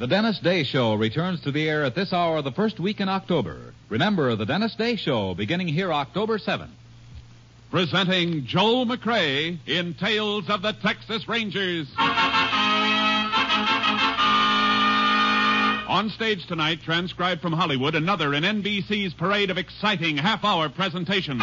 The Dennis Day Show returns to the air at this hour the first week in October. Remember the Dennis Day Show beginning here October 7th. Presenting Joel McCrea in Tales of the Texas Rangers. On stage tonight, transcribed from Hollywood, another in NBC's parade of exciting half hour presentations.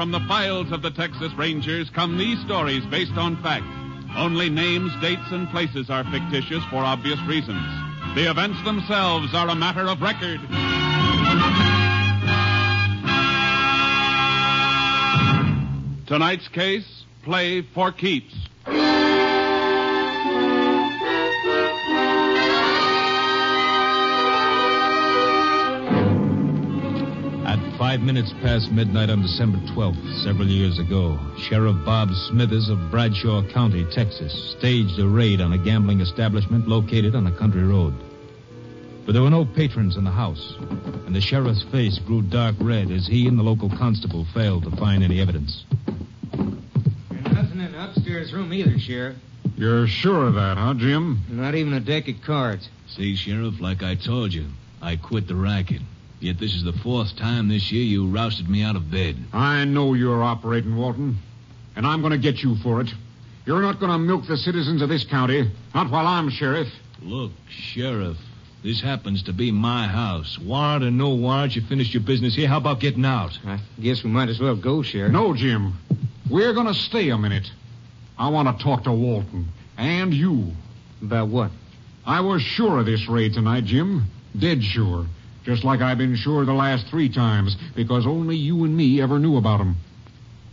From the files of the Texas Rangers come these stories based on fact. Only names, dates, and places are fictitious for obvious reasons. The events themselves are a matter of record. Tonight's case, play for keeps. Five minutes past midnight on December 12th, several years ago, Sheriff Bob Smithers of Bradshaw County, Texas, staged a raid on a gambling establishment located on a country road. But there were no patrons in the house, and the sheriff's face grew dark red as he and the local constable failed to find any evidence. There's nothing in the upstairs room either, Sheriff. You're sure of that, huh, Jim? Not even a deck of cards. See, Sheriff, like I told you, I quit the racket. Yet this is the fourth time this year you rousted me out of bed. I know you're operating, Walton. And I'm going to get you for it. You're not going to milk the citizens of this county. Not while I'm sheriff. Look, Sheriff, this happens to be my house. Warrant or no warrant, you finished your business here. How about getting out? I guess we might as well go, Sheriff. No, Jim. We're going to stay a minute. I want to talk to Walton. And you. About what? I was sure of this raid tonight, Jim. Dead sure. Just like I've been sure the last three times, because only you and me ever knew about 'em.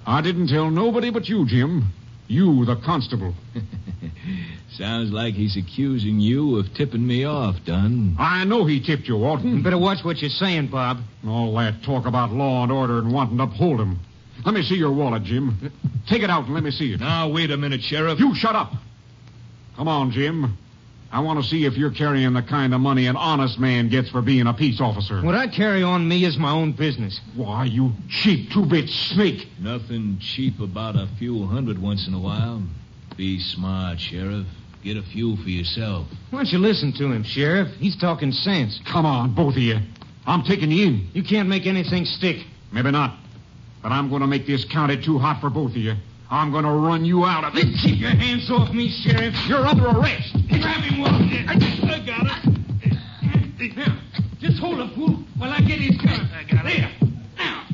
I didn't tell nobody but you, Jim. You, the constable. Sounds like he's accusing you of tipping me off, Dunn. I know he tipped you, Walton. You better watch what you're saying, Bob. All that talk about law and order and wanting to uphold 'em. Let me see your wallet, Jim. Take it out and let me see it. Now, wait a minute, Sheriff. You shut up. Come on, Jim. I want to see if you're carrying the kind of money an honest man gets for being a peace officer. What I carry on me is my own business. Why, you cheap two-bit snake. Nothing cheap about a few hundred once in a while. Be smart, Sheriff. Get a few for yourself. Why don't you listen to him, Sheriff? He's talking sense. Come on, both of you. I'm taking you in. You can't make anything stick. Maybe not. But I'm going to make this county too hot for both of you. I'm going to run you out of it. Keep your hands off me, Sheriff. You're under arrest. Grab him, Walton. I, I got it. Now, just hold it, fool, while I get his gun. I got it. There. Now.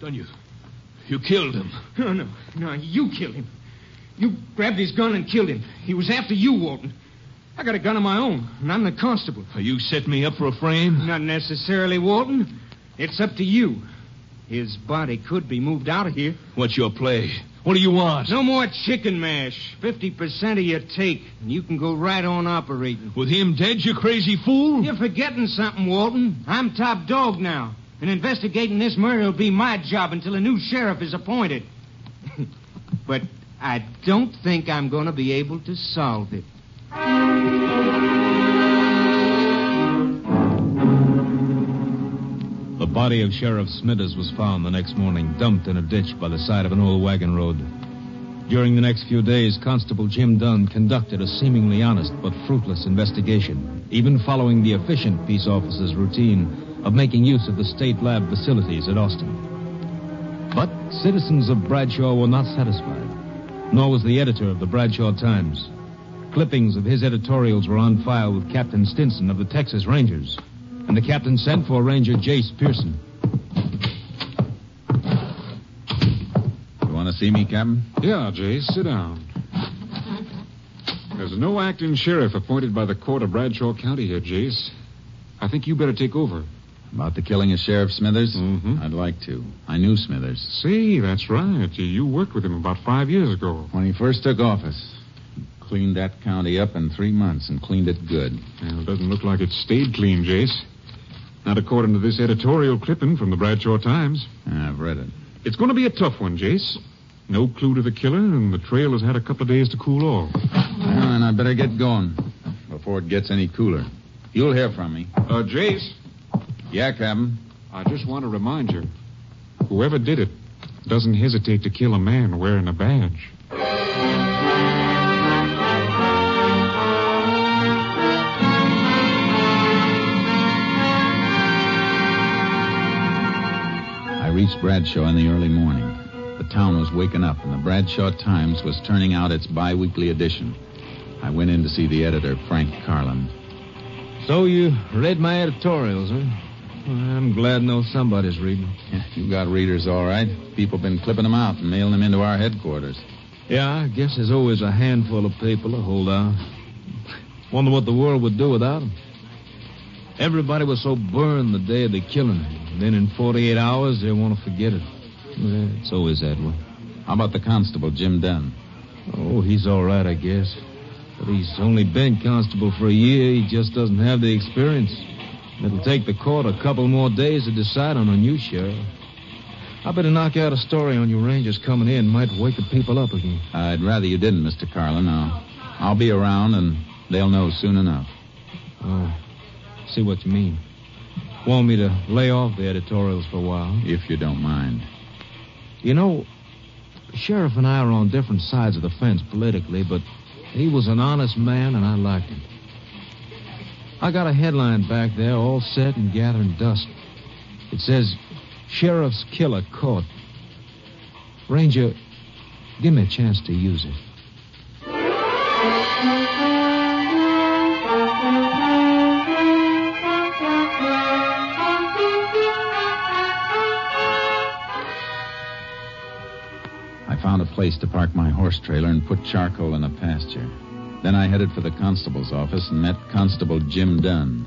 Dunn, you. You killed him. No, no, no, you killed him. You grabbed his gun and killed him. He was after you, Walton. I got a gun of my own, and I'm the constable. You set me up for a frame? Not necessarily, Walton. It's up to you. His body could be moved out of here. What's your play? What do you want? No more chicken mash. 50% of your take, and you can go right on operating. With him dead, you crazy fool? You're forgetting something, Walton. I'm top dog now. And investigating this murder will be my job until a new sheriff is appointed. but I don't think I'm going to be able to solve it. The body of Sheriff Smithers was found the next morning, dumped in a ditch by the side of an old wagon road. During the next few days, Constable Jim Dunn conducted a seemingly honest but fruitless investigation, even following the efficient peace officer's routine of making use of the state lab facilities at Austin. But citizens of Bradshaw were not satisfied, nor was the editor of the Bradshaw Times. Clippings of his editorials were on file with Captain Stinson of the Texas Rangers, and the captain sent for Ranger Jace Pearson. You want to see me, Captain? Yeah, Jace, sit down. There's no acting sheriff appointed by the court of Bradshaw County here, Jace. I think you better take over. About the killing of Sheriff Smithers? Mhm. I'd like to. I knew Smithers. See, that's right. You- You worked with him about five years ago. When he first took office, cleaned that county up in three months and cleaned it good. Well, it doesn't look like it stayed clean, Jace. Not according to this editorial clipping from the Bradshaw Times. I've read it. It's going to be a tough one, Jace. No clue to the killer, and the trail has had a couple of days to cool off. Well, and I better get going before it gets any cooler. You'll hear from me. Uh, Jace, Yeah, Captain. I just want to remind you whoever did it doesn't hesitate to kill a man wearing a badge. Reached Bradshaw in the early morning. The town was waking up, and the Bradshaw Times was turning out its biweekly edition. I went in to see the editor, Frank Carlin. So you read my editorials, huh? Well, I'm glad to know somebody's reading. Yeah, you got readers, all right. People been clipping them out and mailing them into our headquarters. Yeah, I guess there's always a handful of people to hold out. Wonder what the world would do without them. Everybody was so burned the day of the killing. Then in 48 hours, they want to forget it. Yeah, it's always that way. How about the constable, Jim Dunn? Oh, he's all right, I guess. But he's only been constable for a year. He just doesn't have the experience. It'll take the court a couple more days to decide on a new sheriff. I better knock out a story on you rangers coming in. Might wake the people up again. I'd rather you didn't, Mr. Carlin. I'll, I'll be around, and they'll know soon enough. Oh, see what you mean. Want me to lay off the editorials for a while? If you don't mind. You know, Sheriff and I are on different sides of the fence politically, but he was an honest man, and I liked him. I got a headline back there, all set and gathering dust. It says, Sheriff's killer caught. Ranger, give me a chance to use it. Place to park my horse trailer and put charcoal in a pasture. Then I headed for the constable's office and met Constable Jim Dunn.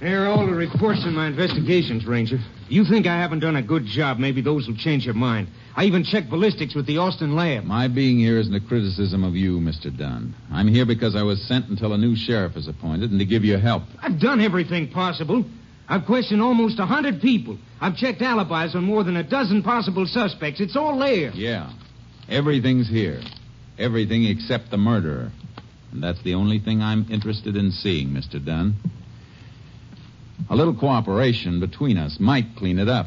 Here are all the reports in my investigations, Ranger. You think I haven't done a good job, maybe those will change your mind. I even checked ballistics with the Austin lab. My being here isn't a criticism of you, Mr. Dunn. I'm here because I was sent until a new sheriff is appointed and to give you help. I've done everything possible. I've questioned almost a hundred people. I've checked alibis on more than a dozen possible suspects. It's all there. Yeah. Everything's here. Everything except the murderer. And that's the only thing I'm interested in seeing, Mr. Dunn. A little cooperation between us might clean it up.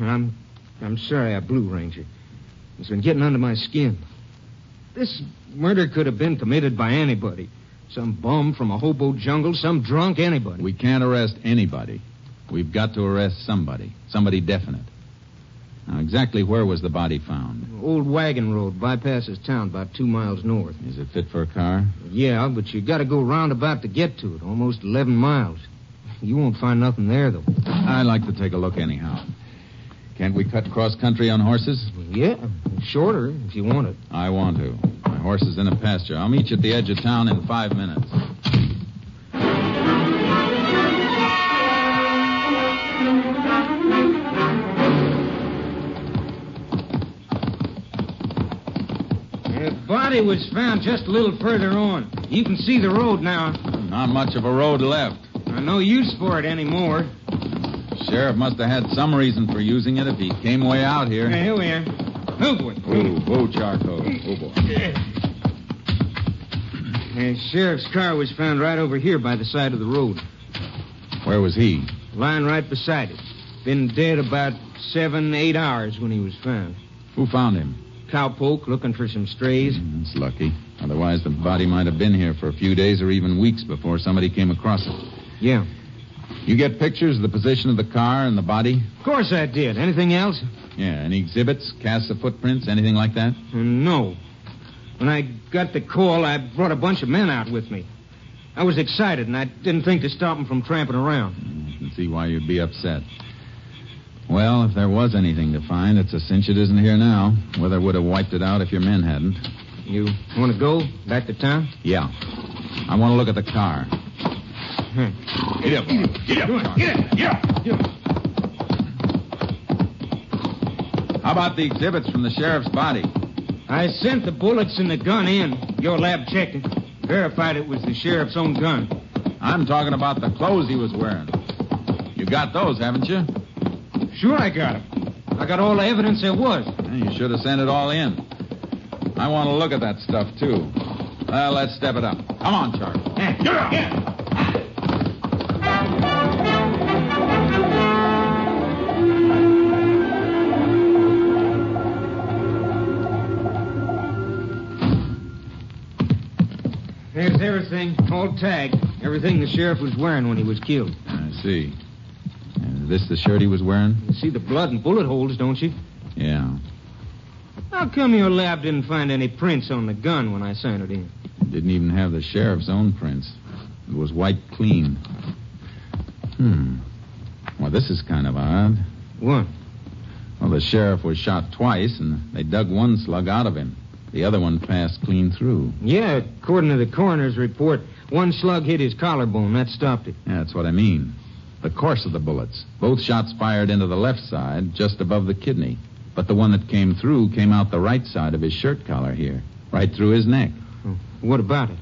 I'm, I'm sorry I blew, Ranger. It's been getting under my skin. This murder could have been committed by anybody. Some bum from a hobo jungle, some drunk, anybody. We can't arrest anybody. We've got to arrest somebody. Somebody definite. Now, exactly where was the body found? Old wagon road bypasses town about two miles north. Is it fit for a car? Yeah, but you gotta go roundabout to get to it, almost 11 miles. You won't find nothing there, though. I'd like to take a look anyhow. Can't we cut cross country on horses? Yeah, shorter if you want it. I want to. My horse is in a pasture. I'll meet you at the edge of town in five minutes. The body was found just a little further on. You can see the road now. Not much of a road left. No use for it anymore. Sheriff must have had some reason for using it if he came way out here. Hey, here we are. Oh, boy. Oh, whoa, charcoal. Oh, boy. The sheriff's car was found right over here by the side of the road. Where was he? Lying right beside it. Been dead about seven, eight hours when he was found. Who found him? cowpoke looking for some strays. Hmm, that's lucky. Otherwise, the body might have been here for a few days or even weeks before somebody came across it. Yeah. You get pictures of the position of the car and the body? Of course I did. Anything else? Yeah. Any exhibits, casts of footprints, anything like that? Uh, no. When I got the call, I brought a bunch of men out with me. I was excited, and I didn't think to stop them from tramping around. I can see why you'd be upset. Well, if there was anything to find, it's a cinch it isn't here now. Weather would have wiped it out if your men hadn't. You want to go back to town? Yeah. I want to look at the car. Get up, Get up. Get up. Get up. How about the exhibits from the sheriff's body? I sent the bullets and the gun in. Your lab checked it. Verified it was the sheriff's own gun. I'm talking about the clothes he was wearing. You got those, haven't you? Sure I got them. I got all the evidence there was. You should have sent it all in. I want to look at that stuff, too. Well, let's step it up. Come on, Charlie. There's everything, all tagged. Everything the sheriff was wearing when he was killed. I see. Is this the shirt he was wearing? You see the blood and bullet holes, don't you? Yeah. How come your lab didn't find any prints on the gun when I sent it in? Didn't even have the sheriff's own prints. It was wiped clean. Hmm. Well, this is kind of odd. What? Well, the sheriff was shot twice, and they dug one slug out of him. The other one passed clean through. Yeah, according to the coroner's report, one slug hit his collarbone. That stopped it. Yeah, that's what I mean. The course of the bullets. Both shots fired into the left side, just above the kidney. But the one that came through came out the right side of his shirt collar here, right through his neck. Oh, what about it?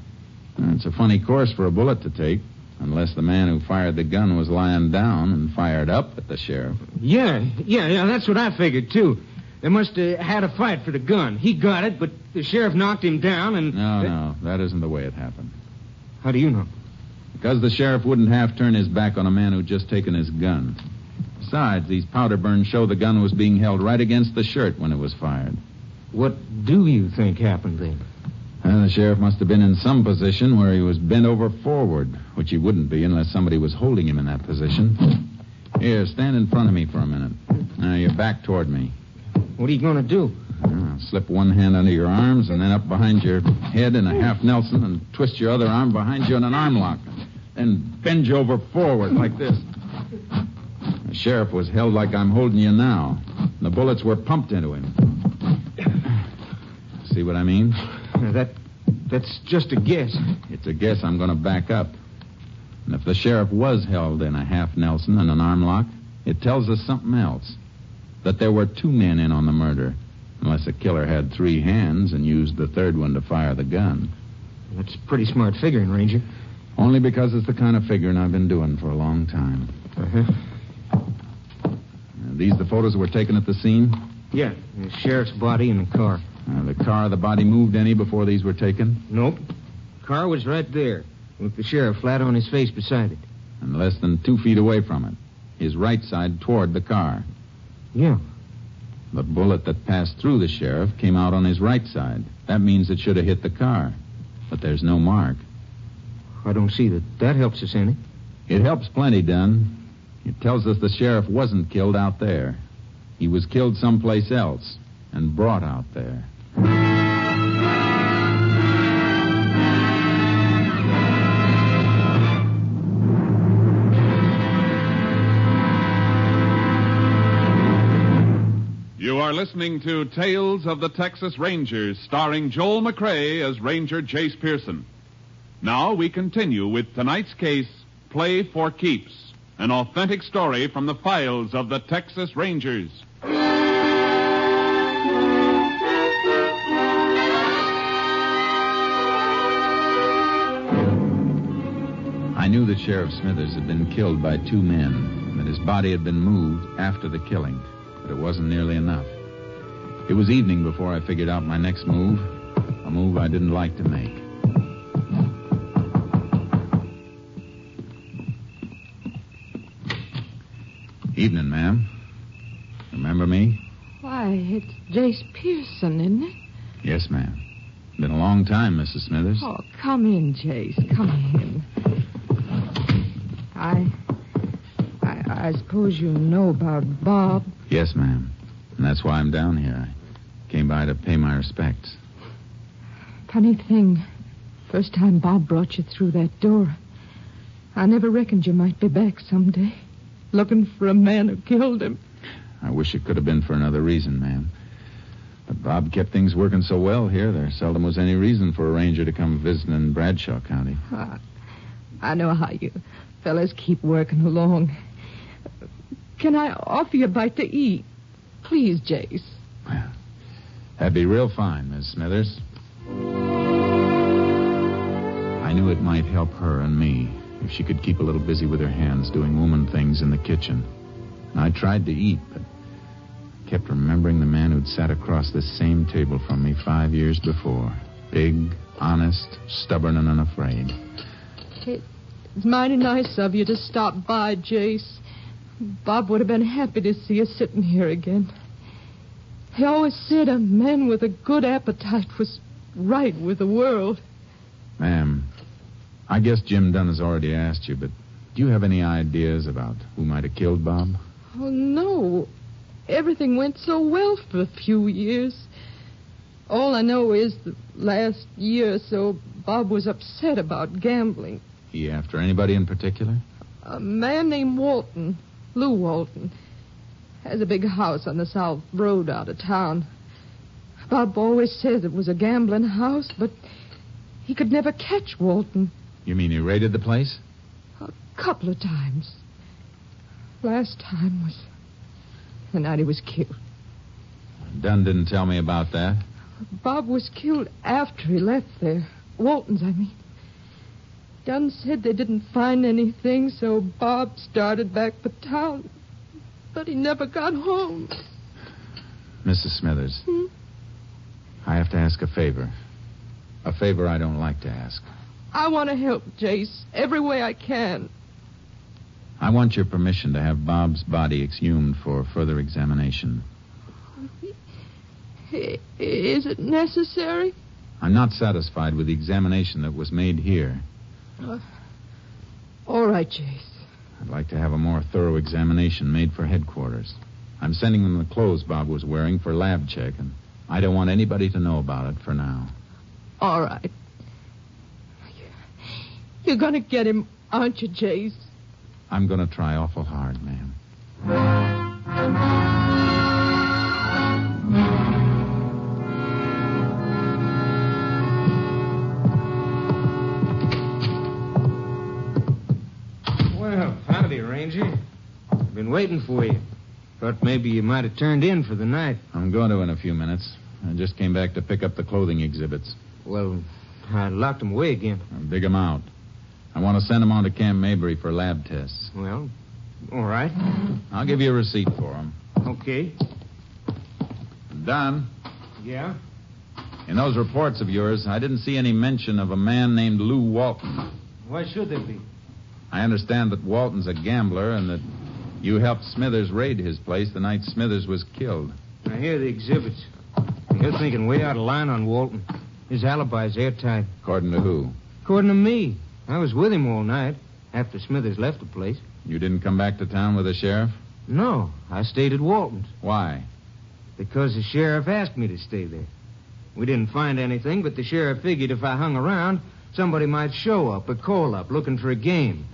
It's a funny course for a bullet to take, unless the man who fired the gun was lying down and fired up at the sheriff. Yeah, yeah, yeah, that's what I figured, too. They must have had a fight for the gun. He got it, but the sheriff knocked him down and. No, no, that isn't the way it happened. How do you know? Because the sheriff wouldn't half turn his back on a man who'd just taken his gun. Besides, these powder burns show the gun was being held right against the shirt when it was fired. What do you think happened then? And the sheriff must have been in some position where he was bent over forward, which he wouldn't be unless somebody was holding him in that position. Here, stand in front of me for a minute. Now, your back toward me. What are you going to do? Now, slip one hand under your arms and then up behind your head in a half Nelson and twist your other arm behind you in an arm lock. Then bend you over forward like this. The sheriff was held like I'm holding you now. And The bullets were pumped into him. See what I mean? That that's just a guess. It's a guess I'm going to back up. And if the sheriff was held in a half Nelson and an arm lock, it tells us something else. That there were two men in on the murder. Unless the killer had three hands and used the third one to fire the gun. That's pretty smart figuring, Ranger. Only because it's the kind of figuring I've been doing for a long time. Uh-huh. Are these the photos that were taken at the scene? Yeah, the sheriff's body in the car. Uh, the car, the body moved any before these were taken? Nope. Car was right there, with the sheriff flat on his face beside it. And less than two feet away from it. His right side toward the car. Yeah. The bullet that passed through the sheriff came out on his right side. That means it should have hit the car. But there's no mark. I don't see that that helps us any. It helps plenty, Dunn. It tells us the sheriff wasn't killed out there. He was killed someplace else and brought out there. Listening to Tales of the Texas Rangers, starring Joel McCrea as Ranger Jace Pearson. Now we continue with tonight's case, Play for Keeps, an authentic story from the files of the Texas Rangers. I knew that Sheriff Smithers had been killed by two men, and that his body had been moved after the killing, but it wasn't nearly enough. It was evening before I figured out my next move, a move I didn't like to make. Evening, ma'am. Remember me? Why, it's Jace Pearson, isn't it? Yes, ma'am. Been a long time, Mrs. Smithers. Oh, come in, Jace. Come in. I, I, I suppose you know about Bob. Yes, ma'am. And that's why I'm down here. Came by to pay my respects. Funny thing. First time Bob brought you through that door. I never reckoned you might be back someday. Looking for a man who killed him. I wish it could have been for another reason, ma'am. But Bob kept things working so well here, there seldom was any reason for a ranger to come visiting in Bradshaw County. I, I know how you fellas keep working along. Can I offer you a bite to eat? Please, Jace. That'd be real fine, Miss Smithers. I knew it might help her and me if she could keep a little busy with her hands doing woman things in the kitchen. And I tried to eat, but kept remembering the man who'd sat across this same table from me five years before. Big, honest, stubborn, and unafraid. It's mighty nice of you to stop by, Jace. Bob would have been happy to see you sitting here again. He always said a man with a good appetite was right with the world. Ma'am, I guess Jim Dunn has already asked you, but do you have any ideas about who might have killed Bob? Oh, no. Everything went so well for a few years. All I know is the last year or so, Bob was upset about gambling. He after anybody in particular? A man named Walton, Lou Walton, has a big house on the South Road out of town. Bob always said it was a gambling house, but he could never catch Walton. You mean he raided the place? A couple of times. Last time was the night he was killed. Dunn didn't tell me about that. Bob was killed after he left there. Walton's, I mean. Dunn said they didn't find anything, so Bob started back for town. But he never got home. Mrs. Smithers, Hmm? I have to ask a favor. A favor I don't like to ask. I want to help Jace every way I can. I want your permission to have Bob's body exhumed for further examination. Is it necessary? I'm not satisfied with the examination that was made here. All right, Jace. I'd like to have a more thorough examination made for headquarters. I'm sending them the clothes Bob was wearing for lab check, and I don't want anybody to know about it for now. All right. You're going to get him, aren't you, Jace? I'm going to try awful hard, ma'am. Been waiting for you. Thought maybe you might have turned in for the night. I'm going to in a few minutes. I just came back to pick up the clothing exhibits. Well, I locked them away again. I'll dig them out. I want to send them on to Camp Mabry for lab tests. Well, all right. I'll give you a receipt for them. Okay. Dunn, Yeah? in those reports of yours, I didn't see any mention of a man named Lou Walton. Why should there be? I understand that Walton's a gambler and that you helped Smithers raid his place the night Smithers was killed. I hear the exhibits. You're thinking way out of line on Walton. His alibi's airtight. According to who? According to me, I was with him all night after Smithers left the place. You didn't come back to town with the sheriff? No, I stayed at Walton's Why? because the sheriff asked me to stay there. We didn't find anything, but the sheriff figured if I hung around, somebody might show up or call up looking for a game.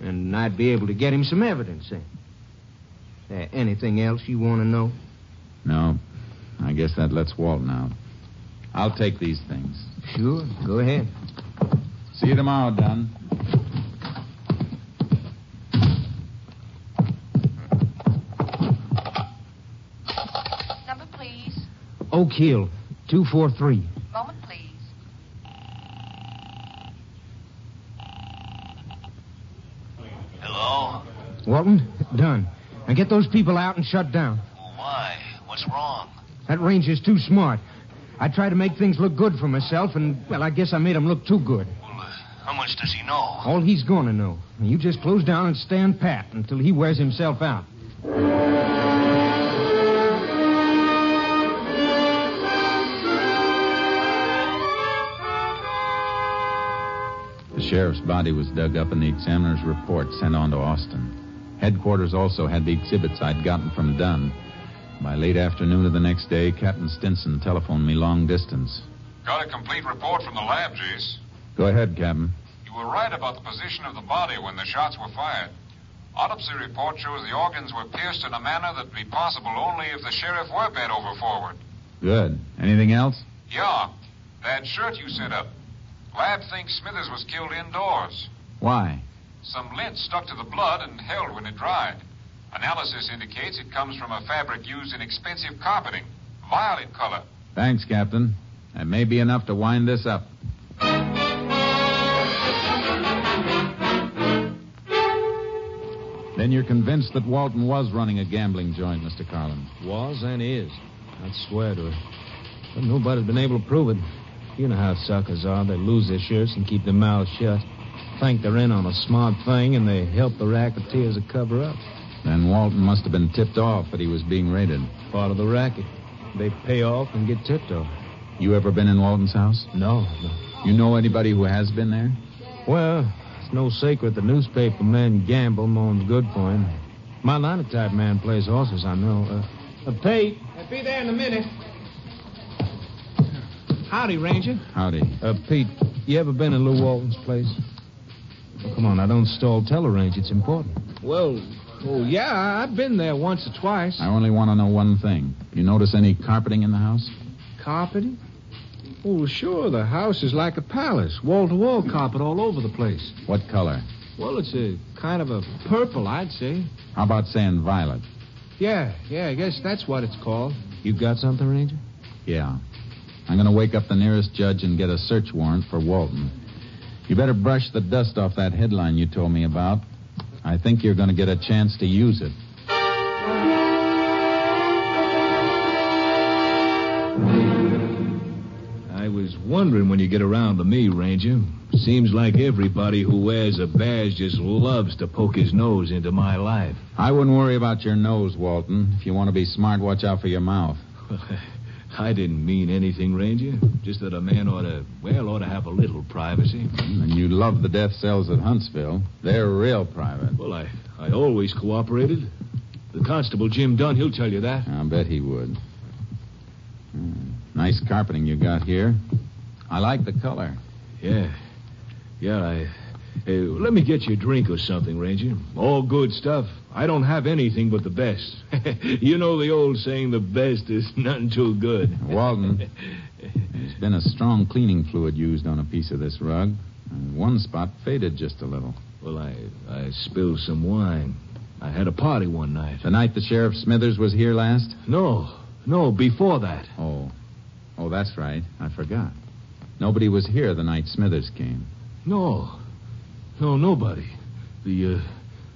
And I'd be able to get him some evidence. Eh? Uh, anything else you want to know? No. I guess that lets Walton out. I'll take these things. Sure, go ahead. See you tomorrow, Dunn. Number, please. Oak Hill, 243. Moment, please. Hello? Walton, Dunn. Now get those people out and shut down. Why? What's wrong? That ranger's too smart. I try to make things look good for myself, and, well, I guess I made him look too good. Well, uh, how much does he know? All he's going to know. You just close down and stand pat until he wears himself out. The sheriff's body was dug up in the examiner's report sent on to Austin. Headquarters also had the exhibits I'd gotten from Dunn. By late afternoon of the next day, Captain Stinson telephoned me long distance. Got a complete report from the lab, Jace. Go ahead, Captain. You were right about the position of the body when the shots were fired. Autopsy report shows the organs were pierced in a manner that'd be possible only if the sheriff were bent over forward. Good. Anything else? Yeah, that shirt you sent up. Lab thinks Smithers was killed indoors. Why? Some lint stuck to the blood and held when it dried. Analysis indicates it comes from a fabric used in expensive carpeting, violet color. Thanks, Captain. That may be enough to wind this up. Then you're convinced that Walton was running a gambling joint, Mr. Carlin. Was and is. I'd swear to it. But nobody's been able to prove it. You know how suckers are. They lose their shirts and keep their mouths shut. Think they're in on a smart thing and they help the racketeers to cover up. Then Walton must have been tipped off that he was being raided. Part of the racket. They pay off and get tipped off. You ever been in Walton's house? No, no. You know anybody who has been there? Well, it's no secret the newspaper man Gamble moans good for him. My linotype man plays horses, I know. Uh, uh, Pete. I'll be there in a minute. Howdy, Ranger. Howdy. Uh, Pete, you ever been in Lou Walton's place? Oh, come on, now don't stall. Tell the It's important. Well, oh, yeah, I've been there once or twice. I only want to know one thing. You notice any carpeting in the house? Carpeting? Oh, sure. The house is like a palace. Wall to wall carpet all over the place. What color? Well, it's a kind of a purple, I'd say. How about saying violet? Yeah, yeah, I guess that's what it's called. You got something, Ranger? Yeah. I'm going to wake up the nearest judge and get a search warrant for Walton. You better brush the dust off that headline you told me about. I think you're going to get a chance to use it. I was wondering when you get around to me, Ranger. Seems like everybody who wears a badge just loves to poke his nose into my life. I wouldn't worry about your nose, Walton. If you want to be smart, watch out for your mouth. I didn't mean anything, Ranger. Just that a man ought to, well, ought to have a little privacy. And you love the death cells at Huntsville. They're real private. Well, I, I always cooperated. The constable, Jim Dunn, he'll tell you that. I'll bet he would. Hmm. Nice carpeting you got here. I like the color. Yeah. Yeah, I. Hey, let me get you a drink or something, Ranger. All good stuff. I don't have anything but the best. you know the old saying, the best is none too good. Walton, there's been a strong cleaning fluid used on a piece of this rug. And one spot faded just a little. Well, I, I spilled some wine. I had a party one night. The night the Sheriff Smithers was here last? No, no, before that. Oh. Oh, that's right. I forgot. Nobody was here the night Smithers came. No. No, nobody. The, uh,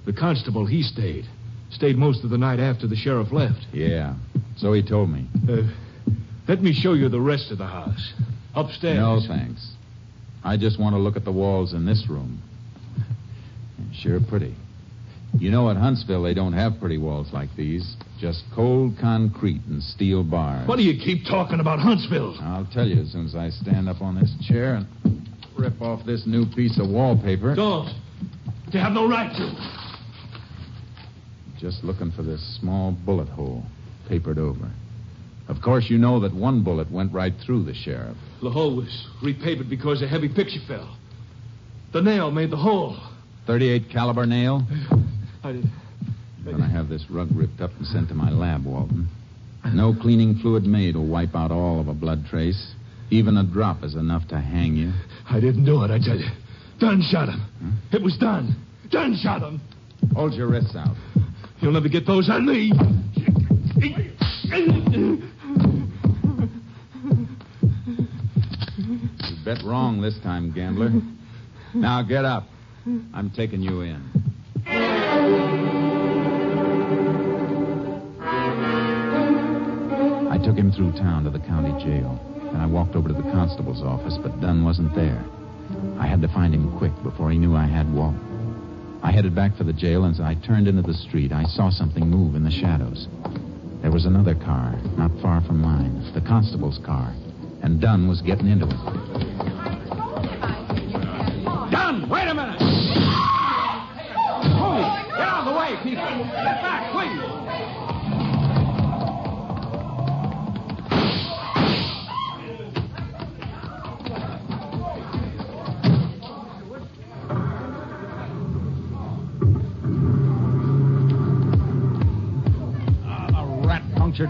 the constable, he stayed. Stayed most of the night after the sheriff left. Yeah. So he told me. Uh, let me show you the rest of the house. Upstairs. No, thanks. I just want to look at the walls in this room. Sure pretty. You know, at Huntsville, they don't have pretty walls like these. Just cold concrete and steel bars. What do you keep talking about Huntsville? I'll tell you as soon as I stand up on this chair and rip off this new piece of wallpaper. Don't. You have no right to. Just looking for this small bullet hole, papered over. Of course, you know that one bullet went right through the sheriff. The hole was repapered because a heavy picture fell. The nail made the hole. 38 caliber nail? I did. I'm going to have this rug ripped up and sent to my lab, Walton. No cleaning fluid made will wipe out all of a blood trace. Even a drop is enough to hang you. I didn't do it, I tell you. Dunn shot him. Huh? It was Dunn. Dunn shot him. Hold your wrists out. You'll never get those on me. You bet wrong this time, gambler. Now get up. I'm taking you in. I took him through town to the county jail and I walked over to the constable's office, but Dunn wasn't there. I had to find him quick before he knew I had Walt. I headed back for the jail, and as I turned into the street, I saw something move in the shadows. There was another car, not far from mine, the constable's car, and Dunn was getting into it. Dunn, wait a minute! Get out of the way, people! Get back!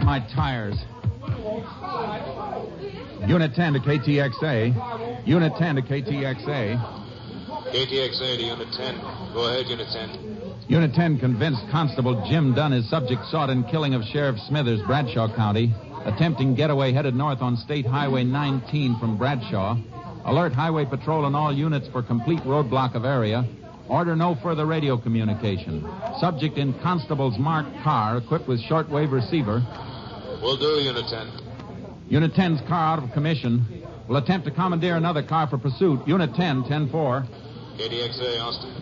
My tires. Unit 10 to KTXA. Unit 10 to KTXA. KTXA to Unit 10. Go ahead, Unit 10. Unit 10 convinced Constable Jim Dunn is subject sought in killing of Sheriff Smithers, Bradshaw County. Attempting getaway headed north on State Highway 19 from Bradshaw. Alert Highway Patrol and all units for complete roadblock of area. Order no further radio communication. Subject in Constable's marked car equipped with shortwave receiver. Will do, Unit 10. Unit 10's car out of commission. We'll attempt to commandeer another car for pursuit. Unit 10, 10-4. KTXA, Austin.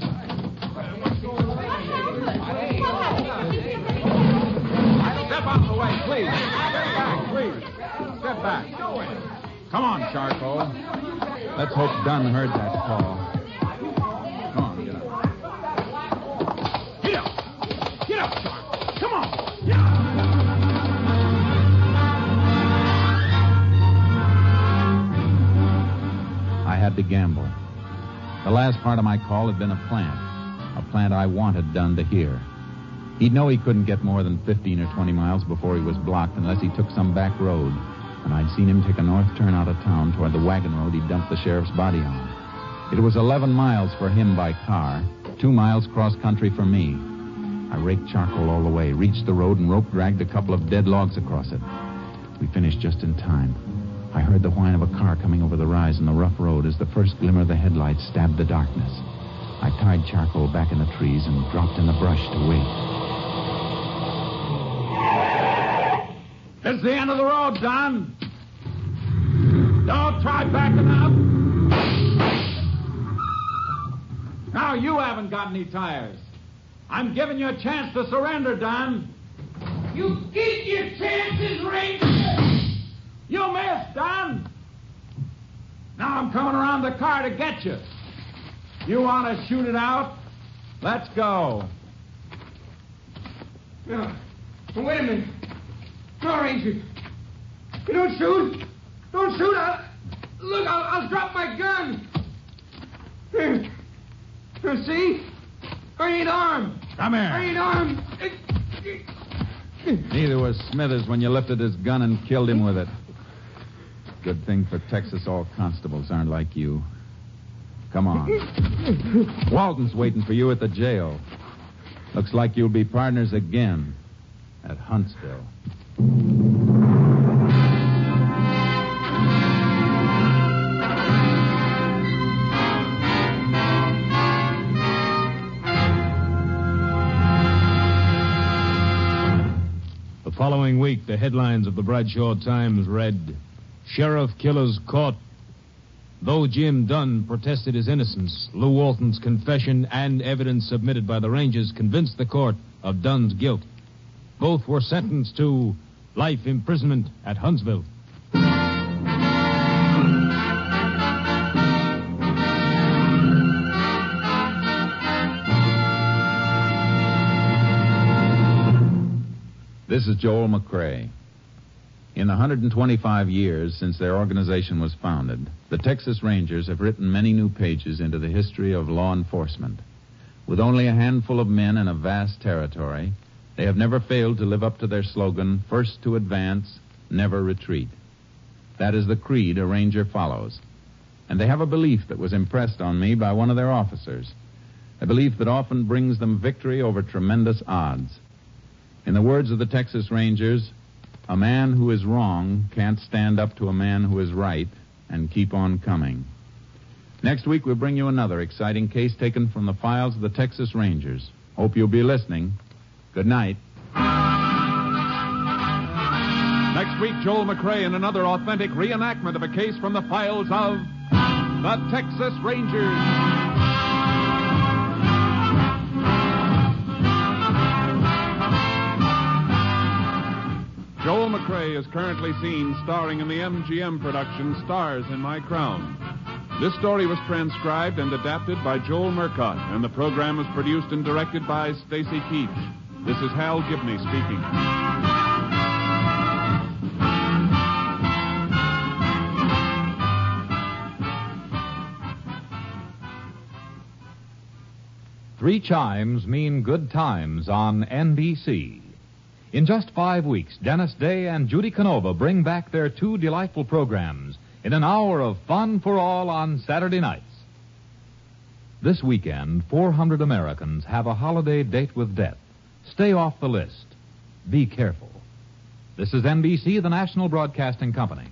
Step out of the way, please. Step back, please. Step back. Come on, Charcoal. Let's hope Dunn heard that call. Had to gamble. The last part of my call had been a plant, a plant I wanted Dunn to hear. He'd know he couldn't get more than 15 or 20 miles before he was blocked unless he took some back road. And I'd seen him take a north turn out of town toward the wagon road he dumped the sheriff's body on. It was 11 miles for him by car, two miles cross country for me. I raked charcoal all the way, reached the road, and rope dragged a couple of dead logs across it. We finished just in time. I heard the whine of a car coming over the rise in the rough road as the first glimmer of the headlights stabbed the darkness. I tied charcoal back in the trees and dropped in the brush to wait. It's the end of the road, Dunn. Dunn't try backing up. Now you haven't got any tires. I'm giving you a chance to surrender, Don. You get your chances, Ranger. You missed, Dunn. Now I'm coming around the car to get you. You want to shoot it out? Let's go. No. Wait a minute. No, Ranger. You don't shoot. Don't shoot. I'll, look, I'll, I'll drop my gun. Here. Here, see? I ain't armed. Come here. I ain't armed. Neither was Smithers when you lifted his gun and killed him with it. Good thing for Texas all constables aren't like you. Come on. Walton's waiting for you at the jail. Looks like you'll be partners again at Huntsville. The following week, the headlines of the Bradshaw Times read Sheriff Killers Caught. Though Jim Dunn protested his innocence, Lou Walton's confession and evidence submitted by the Rangers convinced the court of Dunn's guilt. Both were sentenced to life imprisonment at Huntsville. This is Joel McCrea. In the 125 years since their organization was founded, the Texas Rangers have written many new pages into the history of law enforcement. With only a handful of men and a vast territory, they have never failed to live up to their slogan, first to advance, never retreat. That is the creed a Ranger follows. And they have a belief that was impressed on me by one of their officers, a belief that often brings them victory over tremendous odds. In the words of the Texas Rangers, a man who is wrong can't stand up to a man who is right and keep on coming. Next week, we'll bring you another exciting case taken from the files of the Texas Rangers. Hope you'll be listening. Good night. Next week, Joel McCrea in another authentic reenactment of a case from the files of the Texas Rangers. McCrea is currently seen starring in the MGM production Stars in My Crown. This story was transcribed and adapted by Joel Murcott, and the program was produced and directed by Stacy Keach. This is Hal Gibney speaking. Three chimes mean good times on NBC. In just five weeks, Dennis Day and Judy Canova bring back their two delightful programs in an hour of fun for all on Saturday nights. This weekend, 400 Americans have a holiday date with death. Stay off the list. Be careful. This is NBC, the national broadcasting company.